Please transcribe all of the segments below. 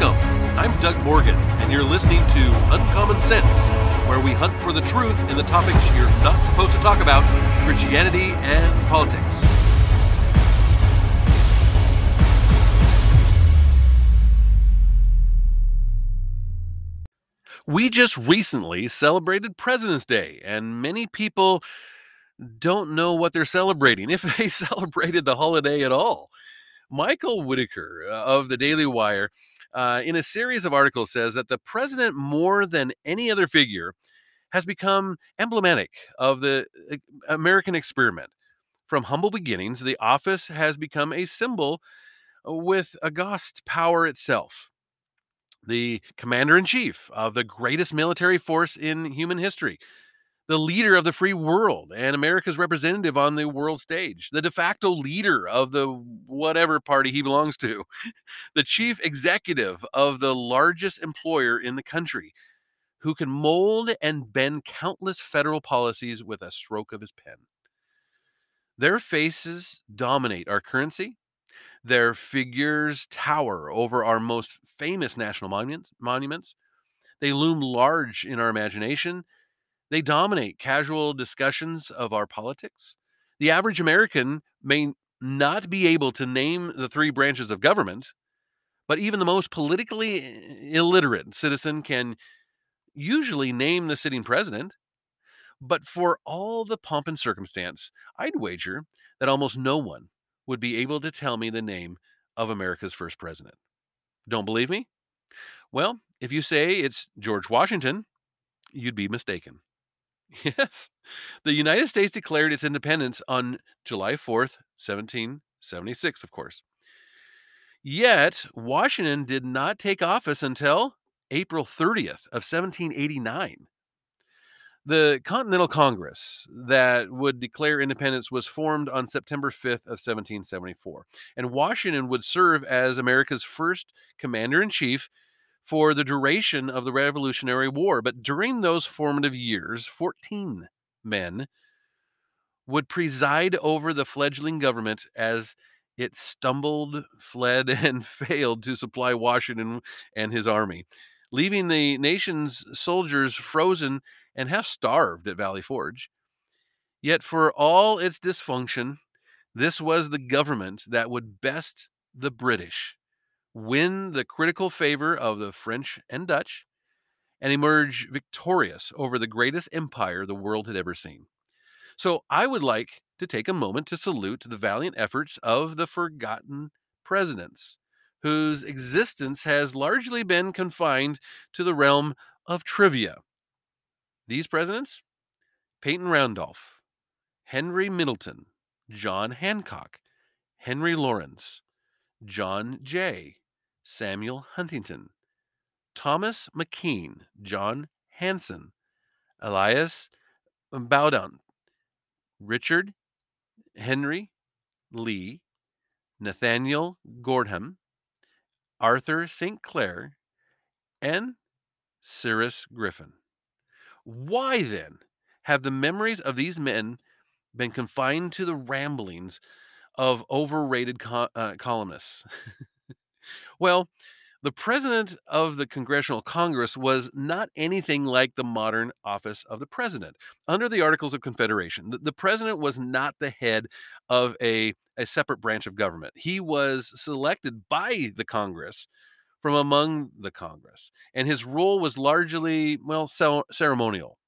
Welcome. I'm Doug Morgan, and you're listening to Uncommon Sense, where we hunt for the truth in the topics you're not supposed to talk about Christianity and politics. We just recently celebrated President's Day, and many people don't know what they're celebrating, if they celebrated the holiday at all. Michael Whitaker uh, of the Daily Wire, uh, in a series of articles, says that the president, more than any other figure, has become emblematic of the uh, American experiment. From humble beginnings, the office has become a symbol with august power itself. The commander in chief of the greatest military force in human history, the leader of the free world and America's representative on the world stage, the de facto leader of the whatever party he belongs to, the chief executive of the largest employer in the country, who can mold and bend countless federal policies with a stroke of his pen. Their faces dominate our currency. Their figures tower over our most famous national monuments. monuments. They loom large in our imagination they dominate casual discussions of our politics. The average American may not be able to name the three branches of government, but even the most politically eh, illiterate citizen can usually name the sitting president. But for all the pomp and circumstance, I'd wager that almost no one would be able to tell me the name of America's first president. Don't believe me? Well, if you say it's George Washington, you'd be mistaken. Yes. The United States declared its independence on July 4th, 1776, of course. Yet, Washington did not take office until April 30th of 1789. The Continental Congress that would declare independence was formed on September 5th of 1774, and Washington would serve as America's first commander in chief for the duration of the Revolutionary War. But during those formative years, 14 men would preside over the fledgling government as it stumbled, fled, and failed to supply Washington and his army, leaving the nation's soldiers frozen and half starved at Valley Forge. Yet, for all its dysfunction, this was the government that would best the British win the critical favor of the French and Dutch, and emerge victorious over the greatest empire the world had ever seen. So I would like to take a moment to salute the valiant efforts of the forgotten presidents, whose existence has largely been confined to the realm of trivia. These presidents Peyton Randolph, Henry Middleton, John Hancock, Henry Laurens, John Jay, Samuel Huntington, Thomas McKean, John Hanson, Elias Boudinot, Richard Henry Lee, Nathaniel Gorham, Arthur St. Clair, and Cyrus Griffin. Why then have the memories of these men been confined to the ramblings of overrated co- uh, columnists. well, the president of the Congressional Congress was not anything like the modern office of the president. Under the Articles of Confederation, the, the president was not the head of a, a separate branch of government. He was selected by the Congress from among the Congress, and his role was largely, well, ceremonial.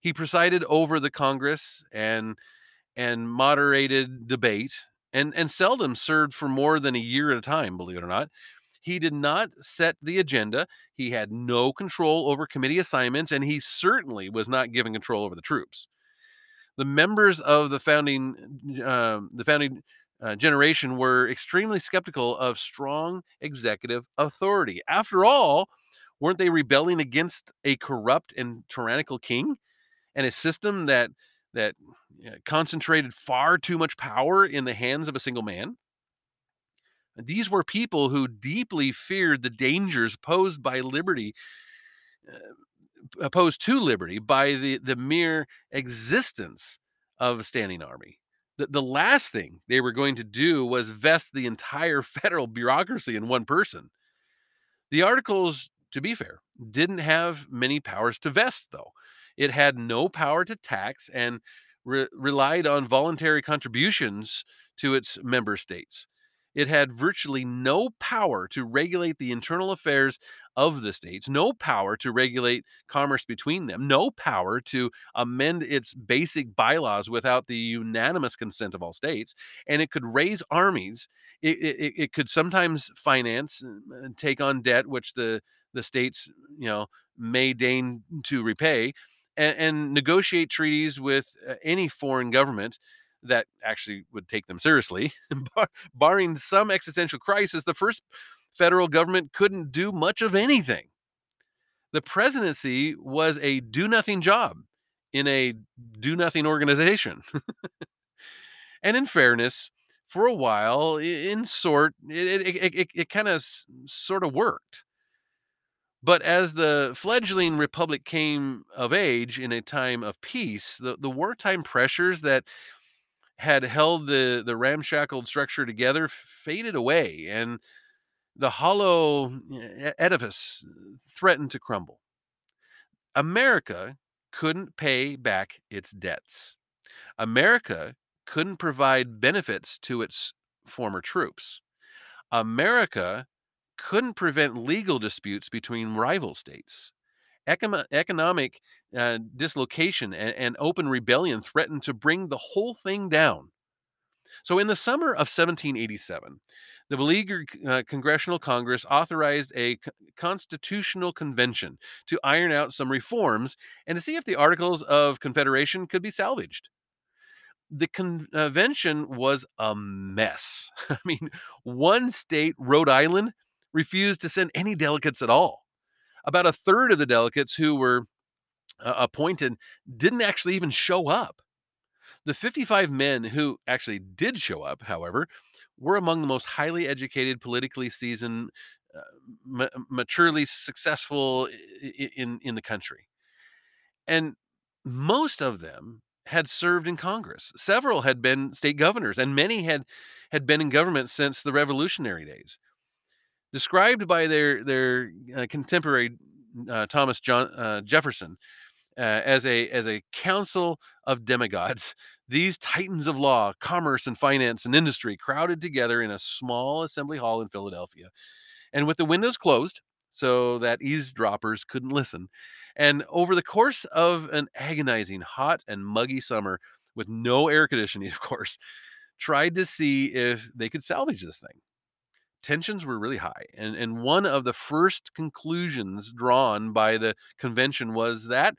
He presided over the Congress and and moderated debate and, and seldom served for more than a year at a time, believe it or not. He did not set the agenda. He had no control over committee assignments, and he certainly was not given control over the troops. The members of the founding, uh, the founding uh, generation were extremely skeptical of strong executive authority. After all, weren't they rebelling against a corrupt and tyrannical king and a system that that concentrated far too much power in the hands of a single man. These were people who deeply feared the dangers posed by liberty, uh, opposed to liberty by the, the mere existence of a standing army. The, the last thing they were going to do was vest the entire federal bureaucracy in one person. The Articles, to be fair, didn't have many powers to vest, though. It had no power to tax and re- relied on voluntary contributions to its member states. It had virtually no power to regulate the internal affairs of the states, no power to regulate commerce between them, no power to amend its basic bylaws without the unanimous consent of all states. And it could raise armies. It, it, it could sometimes finance and take on debt, which the, the states, you know, may deign to repay, and, and negotiate treaties with uh, any foreign government that actually would take them seriously. Bar- barring some existential crisis, the first federal government couldn't do much of anything. The presidency was a do nothing job in a do nothing organization. and in fairness, for a while, in sort, it, it, it, it kind of sort of worked. But as the fledgling republic came of age in a time of peace, the, the wartime pressures that had held the the ramshackled structure together faded away and the hollow eh, edifice uh, threatened to crumble. America couldn't pay back its debts. America couldn't provide benefits to its former troops. America couldn't prevent legal disputes between rival states Econo- economic uh, dislocation and, and open rebellion threatened to bring the whole thing down. So, in the summer of 1787, the beleaguered uh, Congressional Congress authorized a c- constitutional convention to iron out some reforms and to see if the Articles of Confederation could be salvaged. The convention was a mess. I mean, one state, Rhode Island, refused to send any delegates at all about a third of the delegates who were uh, appointed didn't actually even show up. The 55 men who actually did show up, however, were among the most highly educated, politically seasoned, uh, ma- maturely successful in, in, in the country. And most of them had served in Congress. Several had been state governors, and many had had been in government since the Revolutionary days described by their their uh, contemporary uh, Thomas John uh, Jefferson uh, as a as a council of demigods. These titans of law, commerce, and finance and industry crowded together in a small assembly hall in Philadelphia, and with the windows closed so that eavesdroppers couldn't listen. And over the course of an agonizing, hot, and muggy summer, with no air conditioning, of course, tried to see if they could salvage this thing tensions were really high. And, and one of the first conclusions drawn by the convention was that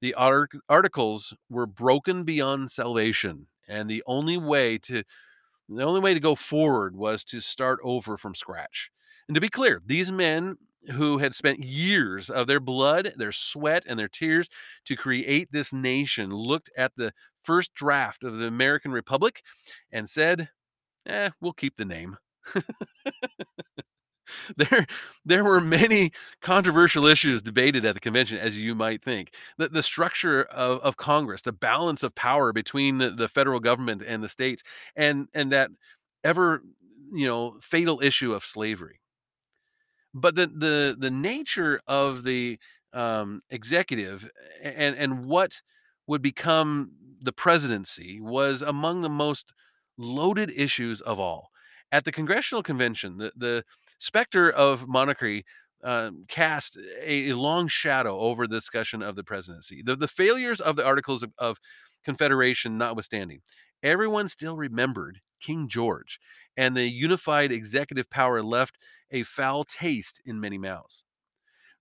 the art- articles were broken beyond salvation. And the only way to the only way to go forward was to start over from scratch. And to be clear, these men who had spent years of their blood, their sweat, and their tears to create this nation looked at the first draft of the American Republic and said, eh, we'll keep the name. there there were many controversial issues debated at the convention as you might think. The, the structure of, of congress the balance of power between the, the federal government and the states and and that ever you know fatal issue of slavery. But the the the nature of the um, executive and and what would become the presidency was among the most loaded issues of all at the congressional convention, the, the specter of monarchy um, cast a, a, long shadow over the discussion of the presidency. The, the failures of the Articles of, of Confederation notwithstanding, everyone still remembered King George, and the unified executive power left a foul taste in many mouths.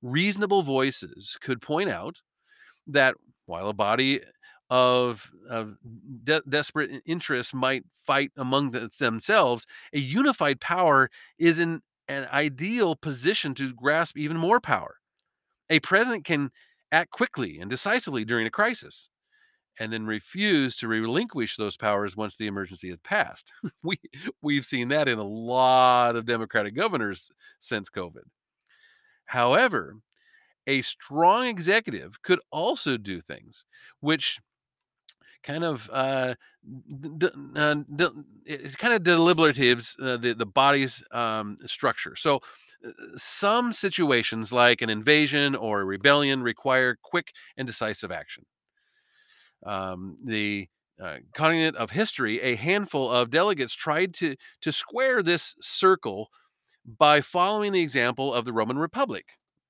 Reasonable voices could point out that while a body of, of de- desperate interests might fight among the, themselves, a unified power is in an ideal position to grasp even more power. A president can act quickly and decisively during a crisis and then refuse to relinquish those powers once the emergency has passed. we we've seen that in a lot of democratic governors since COVID. However, a strong executive could also do things which kind of uh, d- uh, d- it's kind of deliberatives uh, the the body's um, structure. So uh, some situations like an invasion or a rebellion require quick and decisive action. Um, the uh, continent of history, a handful of delegates tried to to square this circle by following the example of the Roman Republic,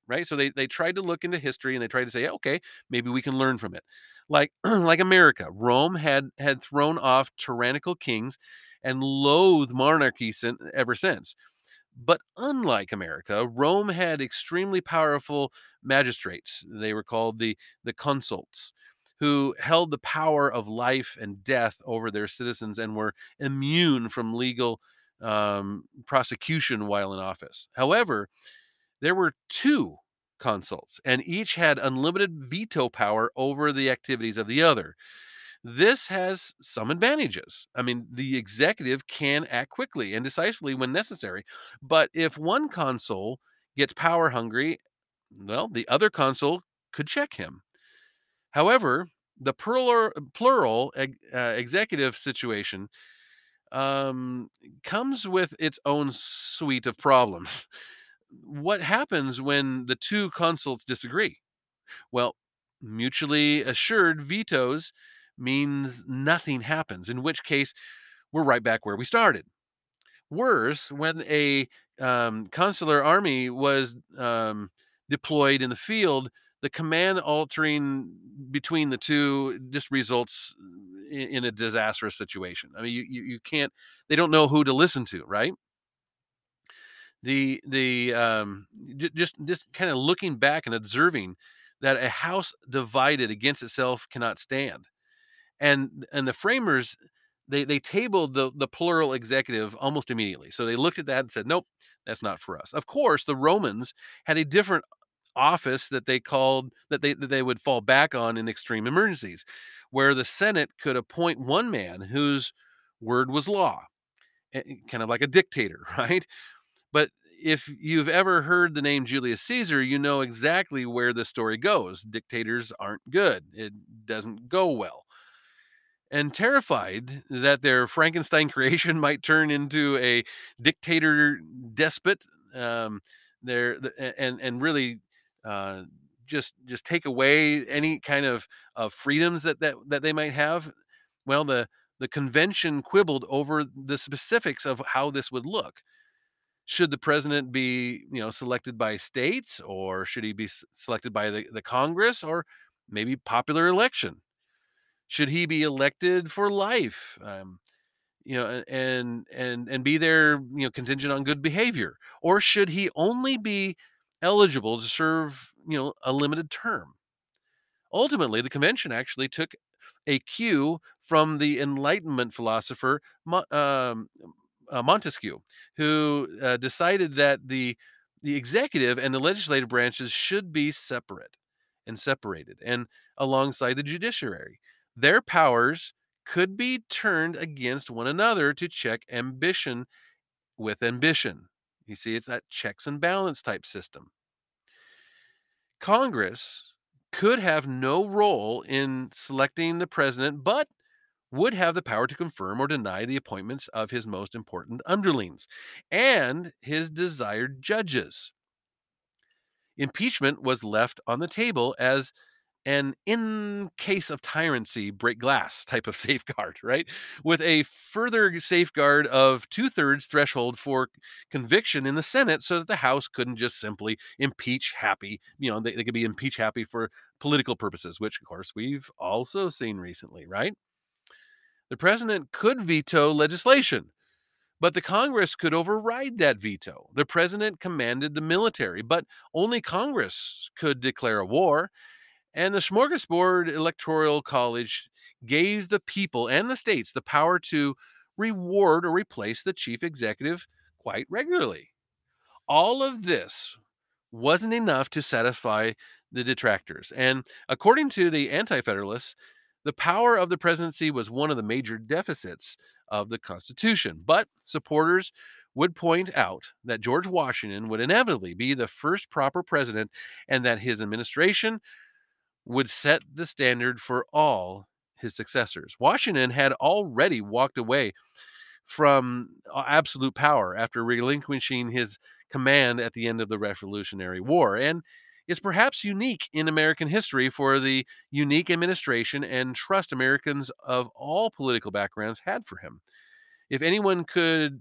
right? So they they tried to look into history and they tried to say, okay, maybe we can learn from it. Like like America, Rome had had thrown off tyrannical kings and loathed monarchy sin- ever since. But unlike America, Rome had extremely powerful magistrates. They were called the the consuls, who held the power of life and death over their citizens and were immune from legal um, prosecution while in office. However, there were two consuls, and each had unlimited veto power over the activities of the other. This has some advantages. I mean, the executive can act quickly and decisively when necessary, but if one consul gets power hungry, well, the other consul could check him. However, the plural, plural uh, executive situation um, comes with its own suite of problems. What happens when the two consuls disagree? Well, mutually assured vetoes means nothing happens, in which case we're right back where we started. Worse, when a um, consular army was um, deployed in the field, the command altering between the two just results in, in a disastrous situation. I mean, you, you, you can't. They don't know who to listen to, right? The the um, j- just just kind of looking back and observing that a house divided against itself cannot stand, and and the framers they they tabled the the plural executive almost immediately. So they looked at that and said, nope, that's not for us. Of course, the Romans had a different office that they called that they that they would fall back on in extreme emergencies, where the Senate could appoint one man whose word was law, kind of like a dictator, right? But if you've ever heard the name Julius Caesar, you know exactly where the story goes. Dictators aren't good. It doesn't go well. And terrified that their Frankenstein creation might turn into a dictator despot, um, there and and really uh, just just take away any kind of of freedoms that that that they might have. Well, the the convention quibbled over the specifics of how this would look. Should the president be, you know, selected by states, or should he be selected by the, the Congress, or maybe popular election? Should he be elected for life? Um, you know and and and be there you know contingent on good behavior or should he only be eligible to serve, you know, a limited term. Ultimately, the convention actually took a cue from the Enlightenment philosopher um, uh, Montesquieu, who uh, decided that the the executive and the legislative branches should be separate and separated, and alongside the judiciary, their powers could be turned against one another to check ambition with ambition. You see, it's that checks and balance type system. Congress could have no role in selecting the president, but would have the power to confirm or deny the appointments of his most important underlings and his desired judges. Impeachment was left on the table as an in case of tyranny break glass type of safeguard, right? With a further safeguard of two thirds threshold for conviction in the Senate so that the House couldn't just simply impeach happy, you know, they, they could be impeach happy for political purposes, which of course we've also seen recently, right? The president could veto legislation. But the Congress could override that veto. The president commanded the military, but only Congress could declare a war. And the Smorgasbord Electoral College gave the people and the states the power to reward or replace the chief executive quite regularly. All of this wasn't enough to satisfy the detractors. And according to the Anti Federalists, the power of the presidency was one of the major deficits of the Constitution. But supporters would point out that George Washington would inevitably be the first proper president and that his administration would set the standard for all his successors. Washington had already walked away from uh, absolute power after relinquishing his command at the end of the Revolutionary War, and is perhaps unique in American history for the unique administration and trust Americans of all political backgrounds had for him. If anyone could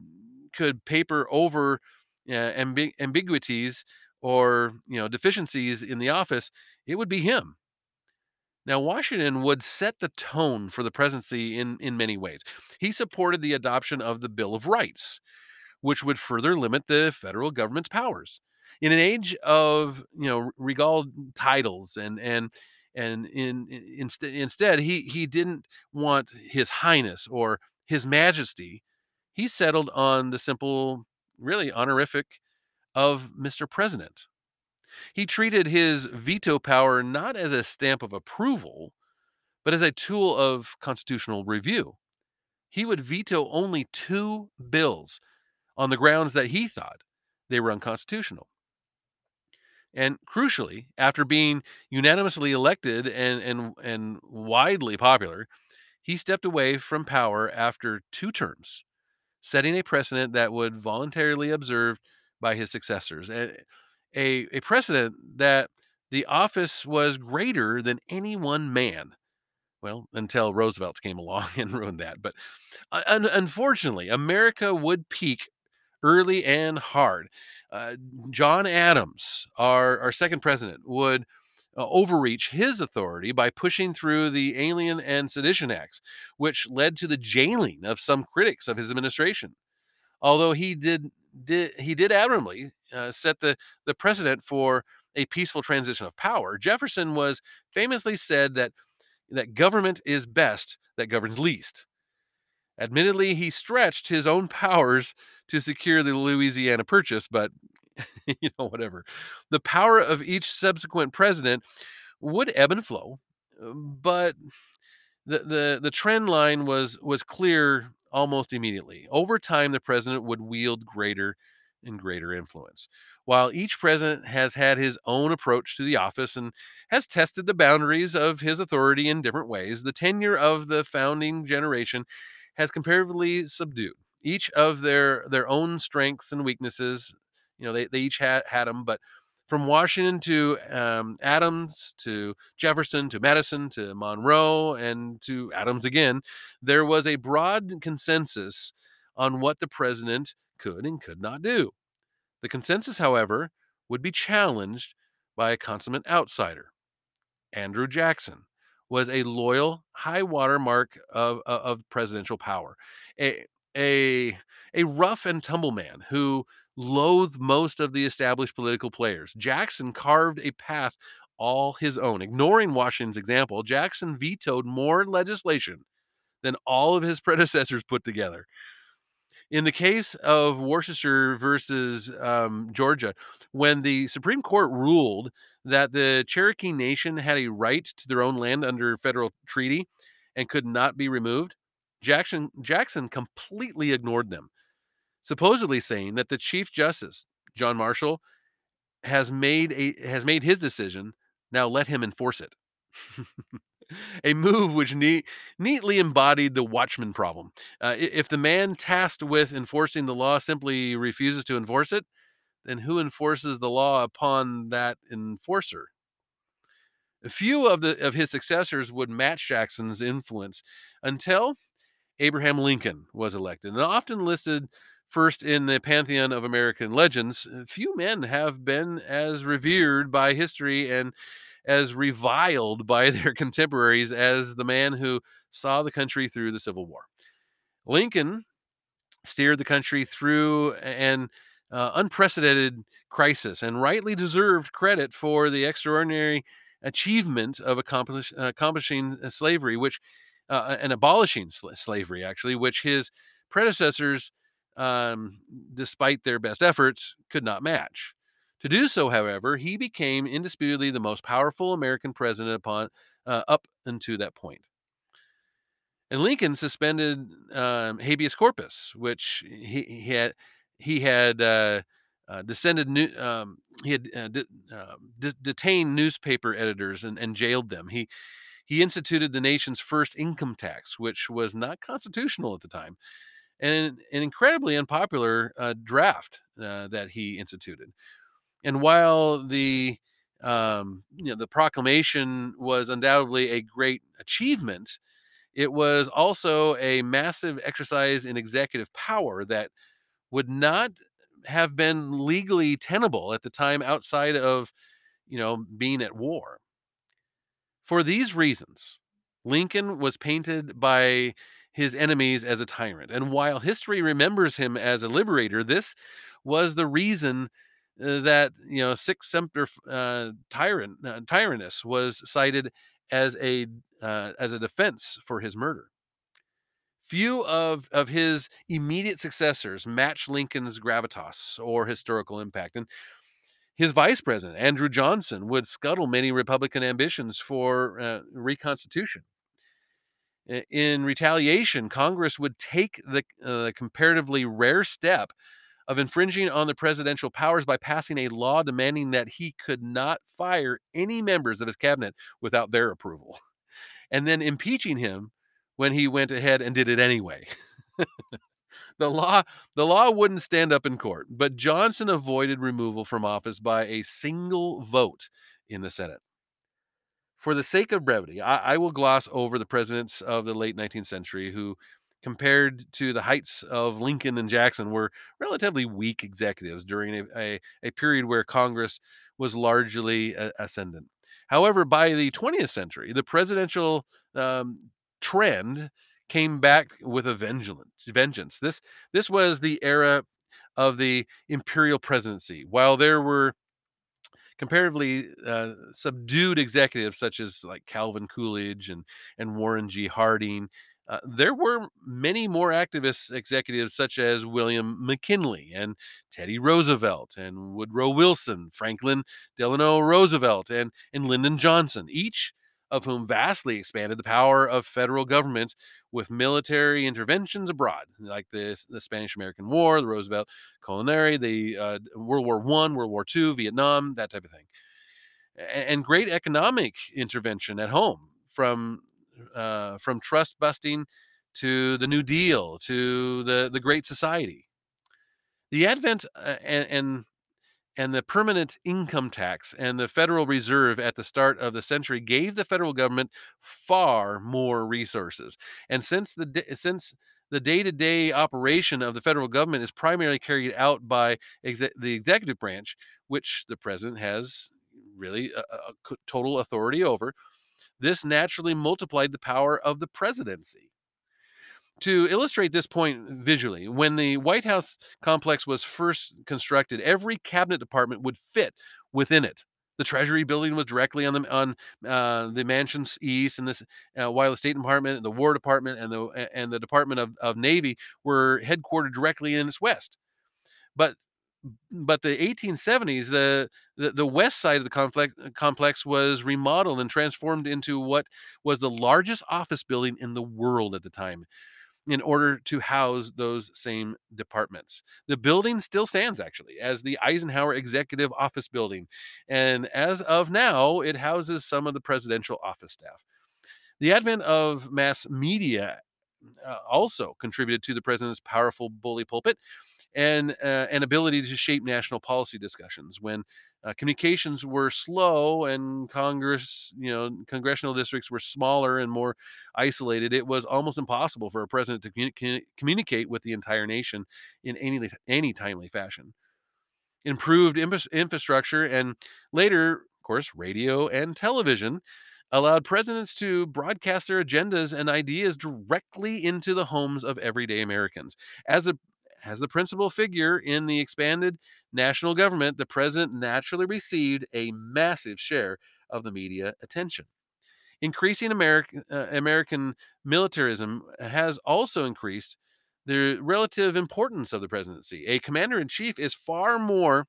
could paper over uh, ambi- ambiguities or you know deficiencies in the office, it would be him. Now, Washington would set the tone for the presidency in, in many ways. He supported the adoption of the Bill of Rights, which would further limit the federal government's powers. In an age of you know regal titles and and and in, in instead instead he he didn't want His Highness or His Majesty. He settled on the simple, really honorific of Mr. President. He treated his veto power not as a stamp of approval, but as a tool of constitutional review. He would veto only two bills on the grounds that he thought they were unconstitutional. And crucially, after being unanimously elected and, and, and widely popular, he stepped away from power after two terms, setting a precedent that would voluntarily observed by his successors. And a, a precedent that the office was greater than any one man. Well, until Roosevelt came along and ruined that. But uh, un- unfortunately, America would peak early and hard. Uh, John Adams, our, our second president, would uh, overreach his authority by pushing through the Alien and Sedition Acts, which led to the jailing of some critics of his administration. Although he did did he did admirably uh, set the the precedent for a peaceful transition of power. Jefferson was famously said that that government is best that governs least. Admittedly, he stretched his own powers to secure the Louisiana Purchase, but you know, whatever. The power of each subsequent president would ebb and flow, um, but the the the trend line was was clear almost immediately. Over time, the president would wield greater and greater influence. While each president has had his own approach to the office and has tested the boundaries of his authority in different ways, the tenure of the founding generation has comparatively subdued. Each of their their own strengths and weaknesses, you know, they, they each had had them, but from Washington to um, Adams to Jefferson to Madison to Monroe and to Adams again, there was a broad consensus on what the president could and could not do. The consensus, however, would be challenged by a consummate outsider. Andrew Jackson was a loyal high water mark of, of presidential power, a, a, a rough and tumble man who loathed most of the established political players. Jackson carved a path all his own. Ignoring Washington's example, Jackson vetoed more legislation than all of his predecessors put together. In the case of Worcester versus um, Georgia, when the Supreme Court ruled that the Cherokee Nation had a right to their own land under federal treaty and could not be removed, Jackson Jackson completely ignored them, supposedly saying that the Chief Justice John Marshall has made a has made his decision. Now let him enforce it. a move which neat, neatly embodied the watchman problem. Uh, if the man tasked with enforcing the law simply refuses to enforce it, then who enforces the law upon that enforcer? Few of the of his successors would match Jackson's influence until Abraham Lincoln was elected, and often listed first in the pantheon of American legends. Few men have been as revered by history and as reviled by their contemporaries as the man who saw the country through the Civil War. Lincoln steered the country through an uh, unprecedented crisis and rightly deserved credit for the extraordinary achievement of accomplish, uh, accomplishing slavery, which uh, and abolishing sl- slavery, actually, which his predecessors, um, despite their best efforts, could not match. To do so, however, he became indisputably the most powerful American president upon uh, up until that point. And Lincoln suspended um, habeas corpus, which he, he had he had uh, uh, descended new, um, he had uh, de- um, de- detained newspaper editors and, and jailed them. He He instituted the nation's first income tax, which was not constitutional at the time, and an incredibly unpopular uh, draft uh, that he instituted. And while the um, you know the proclamation was undoubtedly a great achievement, it was also a massive exercise in executive power that would not have been legally tenable at the time outside of you know being at war. For these reasons, Lincoln was painted by his enemies as a tyrant. And while history remembers him as a liberator, this was the reason uh, that you know Sic Semper uh, tyrant uh, tyrannus was cited as a uh, as a defense for his murder. Few of, of his immediate successors match Lincoln's gravitas or historical impact. And his vice president, Andrew Johnson, would scuttle many Republican ambitions for uh, reconstitution. In retaliation, Congress would take the uh, comparatively rare step of infringing on the presidential powers by passing a law demanding that he could not fire any members of his cabinet without their approval, and then impeaching him when he went ahead and did it anyway. the law the law wouldn't stand up in court, but Johnson avoided removal from office by a single vote in the Senate. For the sake of brevity, I, I will gloss over the presidents of the late 19th century who, compared to the heights of Lincoln and Jackson, were relatively weak executives during a, a, a period where Congress was largely a, ascendant. However, by the 20th century, the presidential um, trend came back with a vengeance. This this was the era of the imperial presidency. While there were comparatively uh, subdued executives such as like Calvin Coolidge and and Warren G. Harding. Uh, there were many more activist executives such as William McKinley and Teddy Roosevelt and Woodrow Wilson, Franklin Delano Roosevelt, and, and Lyndon Johnson, each of whom vastly expanded the power of federal government with military interventions abroad, like the, the Spanish American War, the Roosevelt Corollary, the uh, World War One, World War Two, Vietnam, that type of thing, and, great economic intervention at home from uh, from trust busting to the New Deal to the the Great Society. The advent uh, and, and and the permanent income tax and the Federal Reserve at the start of the century gave the federal government far more resources. And since the since the day-to-day operation of the federal government is primarily carried out by exe- the executive branch, which the president has really a, a total authority over, this naturally multiplied the power of the presidency to illustrate this point visually, when the White House complex was first constructed, every cabinet department would fit within it. The Treasury building was directly on the on uh, the mansion's east, and this uh, while the State Department, and the War Department, and the and the Department of, of Navy were headquartered directly in its west. But but the 1870s, the, the, the west side of the complex complex was remodeled and transformed into what was the largest office building in the world at the time in order to house those same departments. The building still stands actually as the Eisenhower Executive Office Building, and as of now, it houses some of the presidential office staff. The advent of mass media uh, also contributed to the president's powerful bully pulpit and uh, an ability to shape national policy discussions. When uh, communications were slow and congress you know congressional districts were smaller and more isolated it was almost impossible for a president to communi- communicate with the entire nation in any any timely fashion. Improved infrastructure and later of course radio and television allowed presidents to broadcast their agendas and ideas directly into the homes of everyday Americans. As a as the principal figure in the expanded national government, the president naturally received a massive share of the media attention. Increasing American, uh, American militarism has also increased the relative importance of the presidency. A commander in chief is far more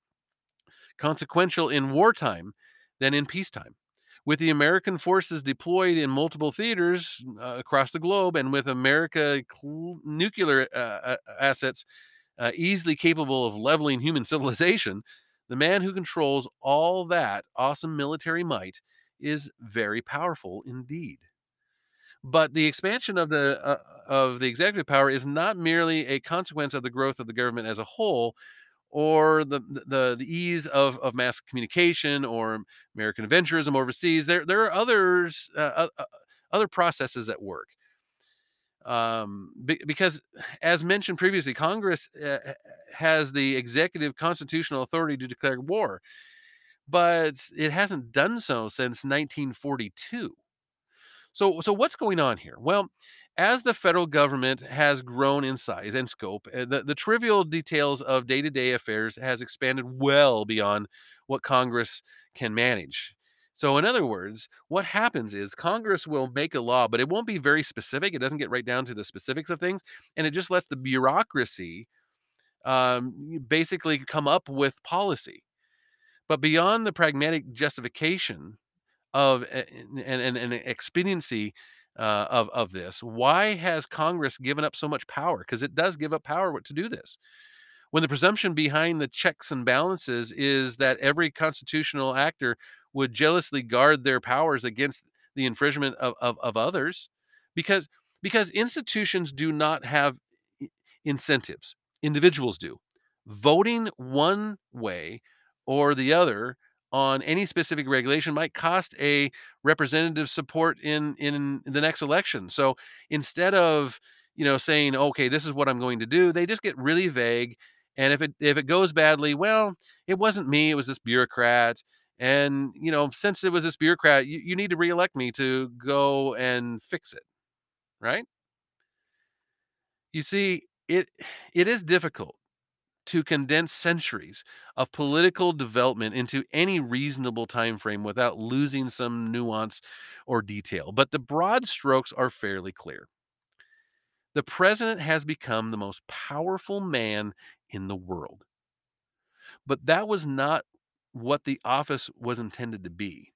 consequential in wartime than in peacetime. With the American forces deployed in multiple theaters uh, across the globe and with America cl- nuclear uh, uh assets uh, easily capable of leveling human civilization, the man who controls all that awesome military might is very powerful indeed. But the expansion of the uh, of the executive power is not merely a consequence of the growth of the government as a whole, or the the, the ease of, of mass communication or American adventurism overseas. There there are others uh, uh, other processes at work. Um, be, because as mentioned previously, Congress uh, has the executive constitutional authority to declare war, but it hasn't done so since 1942. So, so what's going on here? Well, as the federal government has grown in size and scope, uh, the, the trivial details of day to day affairs has expanded well beyond what Congress can manage. So, in other words, what happens is Congress will make a law, but it won't be very specific. It doesn't get right down to the specifics of things, and it just lets the bureaucracy um, basically come up with policy. But beyond the pragmatic justification of and, and, and expediency uh, of of this. Why has Congress given up so much power? Because it does give up power to do this. When the presumption behind the checks and balances is that every constitutional actor would jealously guard their powers against the infringement of, of, of others, because because institutions do not have incentives, individuals do. Voting one way or the other on any specific regulation might cost a representative support in in the next election. So instead of you know saying okay this is what I'm going to do, they just get really vague. And if it if it goes badly, well, it wasn't me, it was this bureaucrat. And you know, since it was this bureaucrat, you, you need to reelect me to go and fix it, right? You see, it it is difficult to condense centuries of political development into any reasonable time frame without losing some nuance or detail but the broad strokes are fairly clear. The president has become the most powerful man in the world. But that was not what the office was intended to be.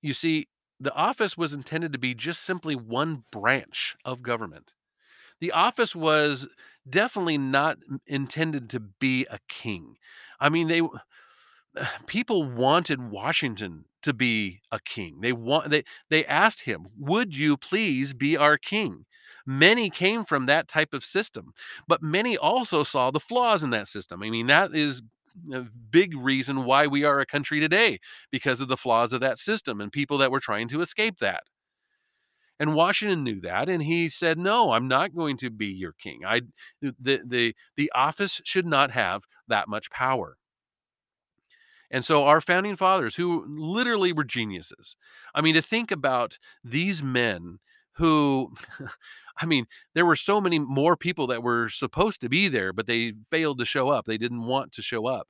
You see the office was intended to be just simply one branch of government the office was definitely not intended to be a king. I mean, they people wanted Washington to be a king. They want they they asked him, "Would you please be our king?" Many came from that type of system, but many also saw the flaws in that system. I mean, that is a big reason why we are a country today because of the flaws of that system and people that were trying to escape that. And Washington knew that, and he said, "No, I'm not going to be your king. I the the the office should not have that much power." And so our founding fathers, who literally were geniuses, I mean, to think about these men who, I mean, there were so many more people that were supposed to be there, but they failed to show up. They didn't want to show up.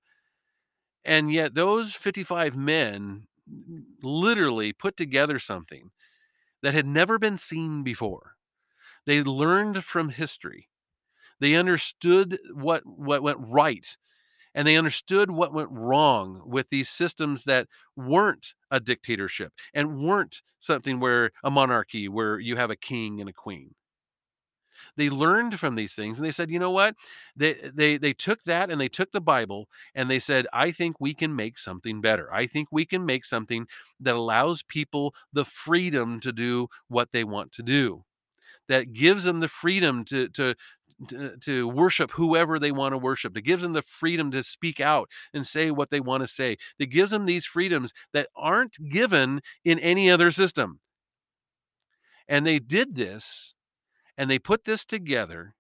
And yet, those 55 men literally put together something that had never been seen before. They learned from history. They understood what, what went right and they understood what went wrong with these systems that weren't a dictatorship and weren't something where a monarchy where you have a king and a queen they learned from these things and they said you know what they they they took that and they took the bible and they said i think we can make something better i think we can make something that allows people the freedom to do what they want to do that gives them the freedom to to to, worship whoever they want to worship. That gives them the freedom to speak out and say what they want to say. That gives them these freedoms that aren't given in any other system. And they did this and they put this together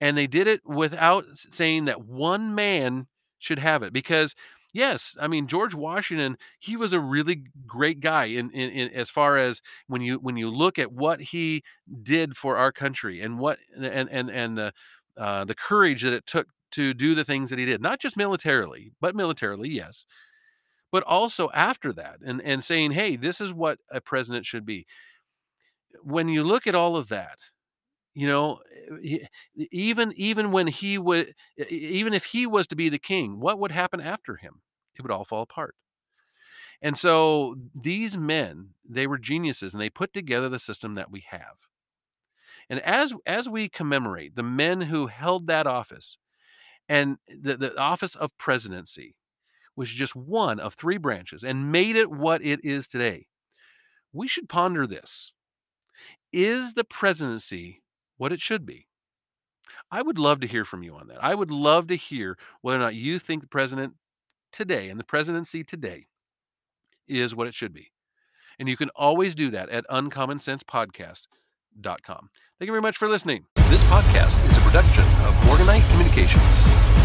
and they did it without saying that one man should have it because yes i mean george washington he was a really great guy in, in, in, as far as when you when you look at what he did for our country and what and and and the uh, the courage that it took to do the things that he did not just militarily but militarily yes but also after that and and saying hey this is what a president should be. When you look at all of that you know even even when he would even if he was to be the king what would happen after him? It would all fall apart. And so these men they were geniuses and they put together the system that we have. And as as we commemorate the men who held that office and the, the office of presidency was just one of three branches and made it what it is today we should ponder this. Is the presidency what it should be? I would love to hear from you on that. I would love to hear whether or not you think the president today and the presidency today is what it should be. And you can always do that at uncommonsensepodcast.com. Thank you very much for listening. This podcast is a production of Morganite Communications.